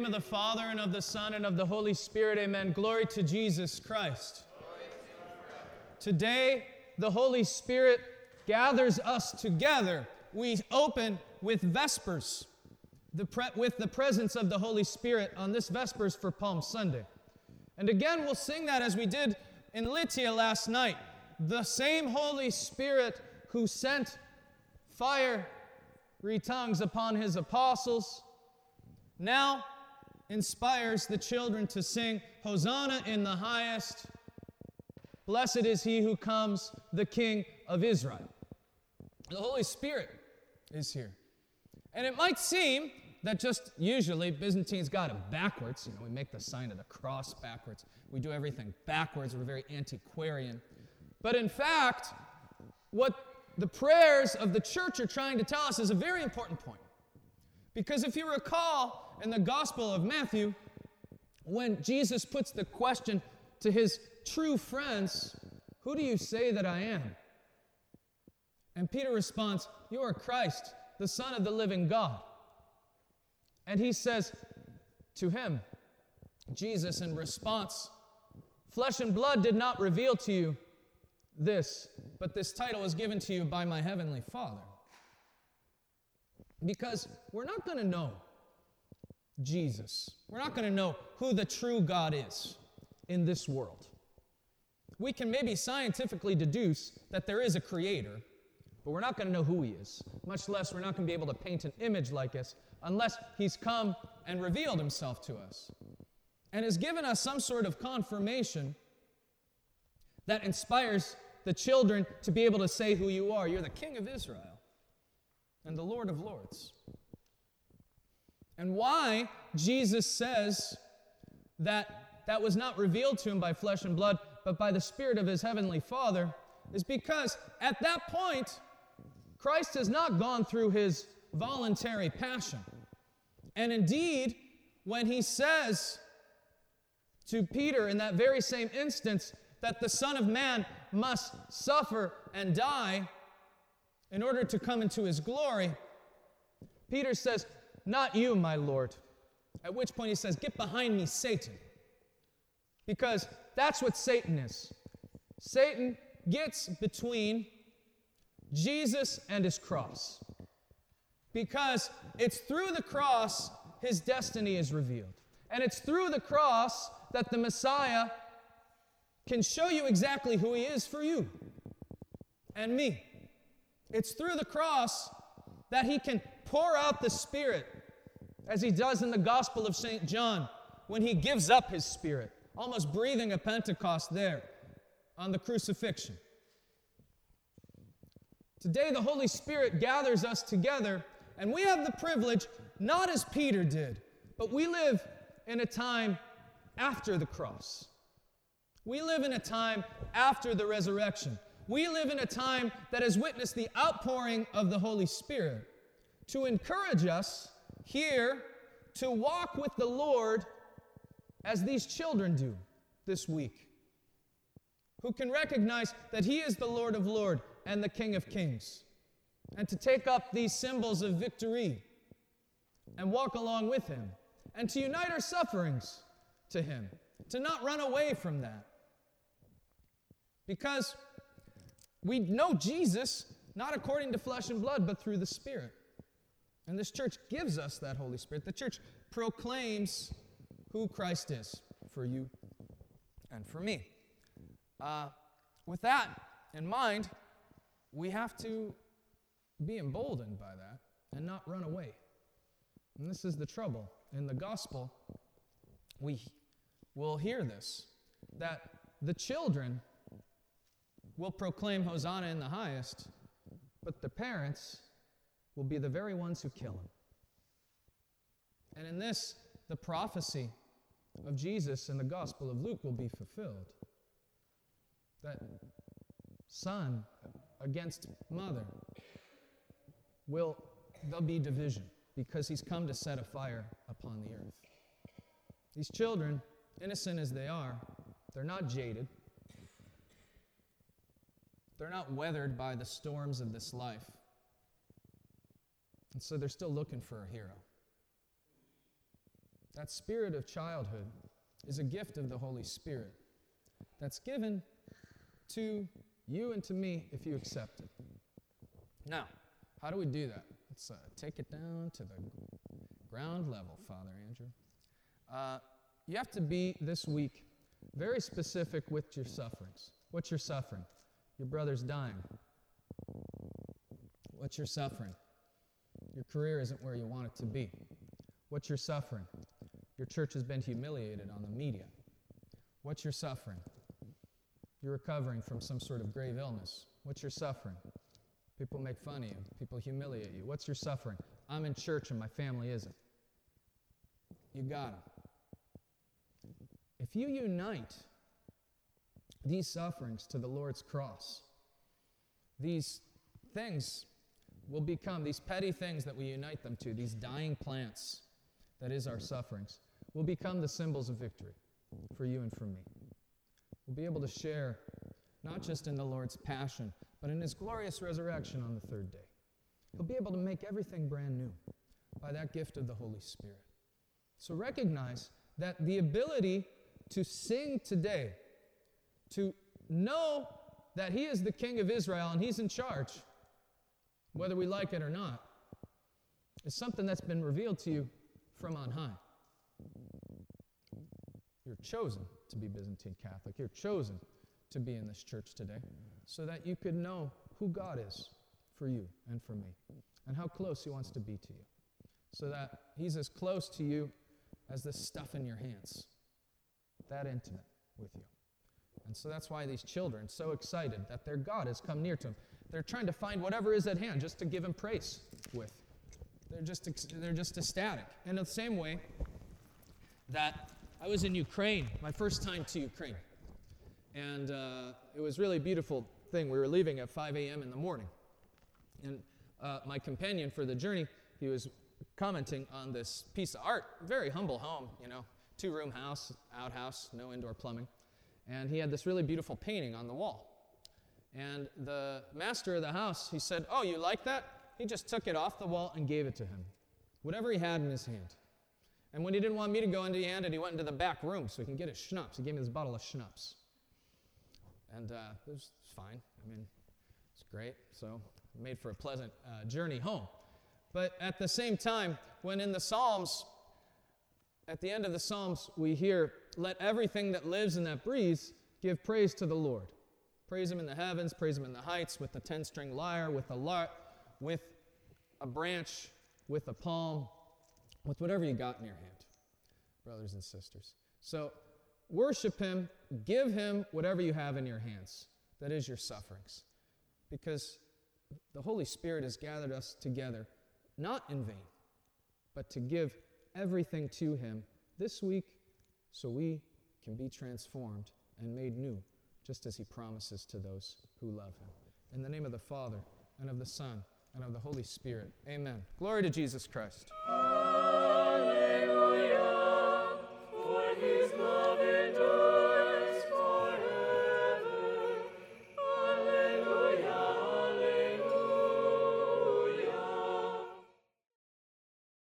name of the Father, and of the Son, and of the Holy Spirit, amen. Glory to Jesus Christ. Today, the Holy Spirit gathers us together. We open with Vespers, the pre- with the presence of the Holy Spirit on this Vespers for Palm Sunday. And again, we'll sing that as we did in Litya last night. The same Holy Spirit who sent fire tongues upon his apostles now inspires the children to sing, Hosanna in the highest. Blessed is he who comes, the King of Israel. The Holy Spirit is here. And it might seem that just usually Byzantines got it backwards. You know, we make the sign of the cross backwards. We do everything backwards. We're very antiquarian. But in fact, what the prayers of the church are trying to tell us is a very important point. Because if you recall in the Gospel of Matthew, when Jesus puts the question to his true friends, Who do you say that I am? And Peter responds, You are Christ, the Son of the living God. And he says to him, Jesus, in response, Flesh and blood did not reveal to you this, but this title was given to you by my heavenly Father. Because we're not going to know Jesus. We're not going to know who the true God is in this world. We can maybe scientifically deduce that there is a creator, but we're not going to know who he is. Much less, we're not going to be able to paint an image like us unless he's come and revealed himself to us and has given us some sort of confirmation that inspires the children to be able to say who you are. You're the King of Israel and the Lord of Lords. And why Jesus says that that was not revealed to him by flesh and blood, but by the Spirit of his heavenly Father, is because at that point, Christ has not gone through his voluntary passion. And indeed, when he says to Peter in that very same instance that the Son of Man must suffer and die in order to come into his glory, Peter says, Not you, my Lord. At which point he says, Get behind me, Satan. Because that's what Satan is. Satan gets between Jesus and his cross. Because it's through the cross his destiny is revealed. And it's through the cross that the Messiah can show you exactly who he is for you and me. It's through the cross that he can pour out the Spirit, as he does in the Gospel of St. John when he gives up his Spirit, almost breathing a Pentecost there on the crucifixion. Today, the Holy Spirit gathers us together, and we have the privilege, not as Peter did, but we live in a time after the cross. We live in a time after the resurrection. We live in a time that has witnessed the outpouring of the Holy Spirit to encourage us here to walk with the Lord as these children do this week, who can recognize that He is the Lord of Lords and the King of Kings, and to take up these symbols of victory and walk along with Him, and to unite our sufferings to Him, to not run away from that. Because we know Jesus not according to flesh and blood, but through the Spirit. And this church gives us that Holy Spirit. The church proclaims who Christ is for you and for me. Uh, with that in mind, we have to be emboldened by that and not run away. And this is the trouble. In the gospel, we will hear this that the children will proclaim Hosanna in the highest, but the parents will be the very ones who kill him. And in this, the prophecy of Jesus in the Gospel of Luke will be fulfilled. That son against mother will there'll be division because he's come to set a fire upon the earth. These children, innocent as they are, they're not jaded. They're not weathered by the storms of this life. And so they're still looking for a hero. That spirit of childhood is a gift of the Holy Spirit that's given to you and to me if you accept it. Now, how do we do that? Let's uh, take it down to the ground level, Father Andrew. Uh, you have to be this week very specific with your sufferings. What's your suffering? Your brother's dying. What's your suffering? Your career isn't where you want it to be. What's your suffering? Your church has been humiliated on the media. What's your suffering? You're recovering from some sort of grave illness. What's your suffering? People make fun of you. People humiliate you. What's your suffering? I'm in church and my family isn't. You got them. If you unite these sufferings to the Lord's cross, these things will become, these petty things that we unite them to, these dying plants that is our sufferings, will become the symbols of victory for you and for me. We'll be able to share not just in the Lord's passion, but in his glorious resurrection on the third day. He'll be able to make everything brand new by that gift of the Holy Spirit. So recognize that the ability to sing today, to know that He is the King of Israel and He's in charge, whether we like it or not, is something that's been revealed to you from on high. You're chosen to be Byzantine Catholic. You're chosen to be in this church today so that you could know who God is for you and for me and how close He wants to be to you. So that He's as close to you as the stuff in your hands, that intimate with you. And so that's why these children so excited that their God has come near to them. They're trying to find whatever is at hand just to give him praise with. They're just, they're just ecstatic. And in the same way that I was in Ukraine, my first time to Ukraine. And uh, it was really beautiful thing. We were leaving at 5 a.m. in the morning. And uh, my companion for the journey, he was commenting on this piece of art. Very humble home, you know, two room house, outhouse, no indoor plumbing. And he had this really beautiful painting on the wall. And the master of the house, he said, Oh, you like that? He just took it off the wall and gave it to him. Whatever he had in his hand. And when he didn't want me to go into the hand he went into the back room so he can get his schnapps. He gave me this bottle of schnapps. And uh, it was fine. I mean, it's great. So, made for a pleasant uh, journey home. But at the same time, when in the Psalms, at the end of the Psalms, we hear, Let everything that lives and that breathes give praise to the Lord. Praise Him in the heavens, praise Him in the heights, with the 10 string lyre, with a lark, with a branch, with a palm, with whatever you got in your hand, brothers and sisters. So, worship Him, give Him whatever you have in your hands. That is your sufferings. Because the Holy Spirit has gathered us together not in vain, but to give everything to Him this week so we can be transformed and made new, just as He promises to those who love Him. In the name of the Father, and of the Son, and of the Holy Spirit. Amen. Glory to Jesus Christ.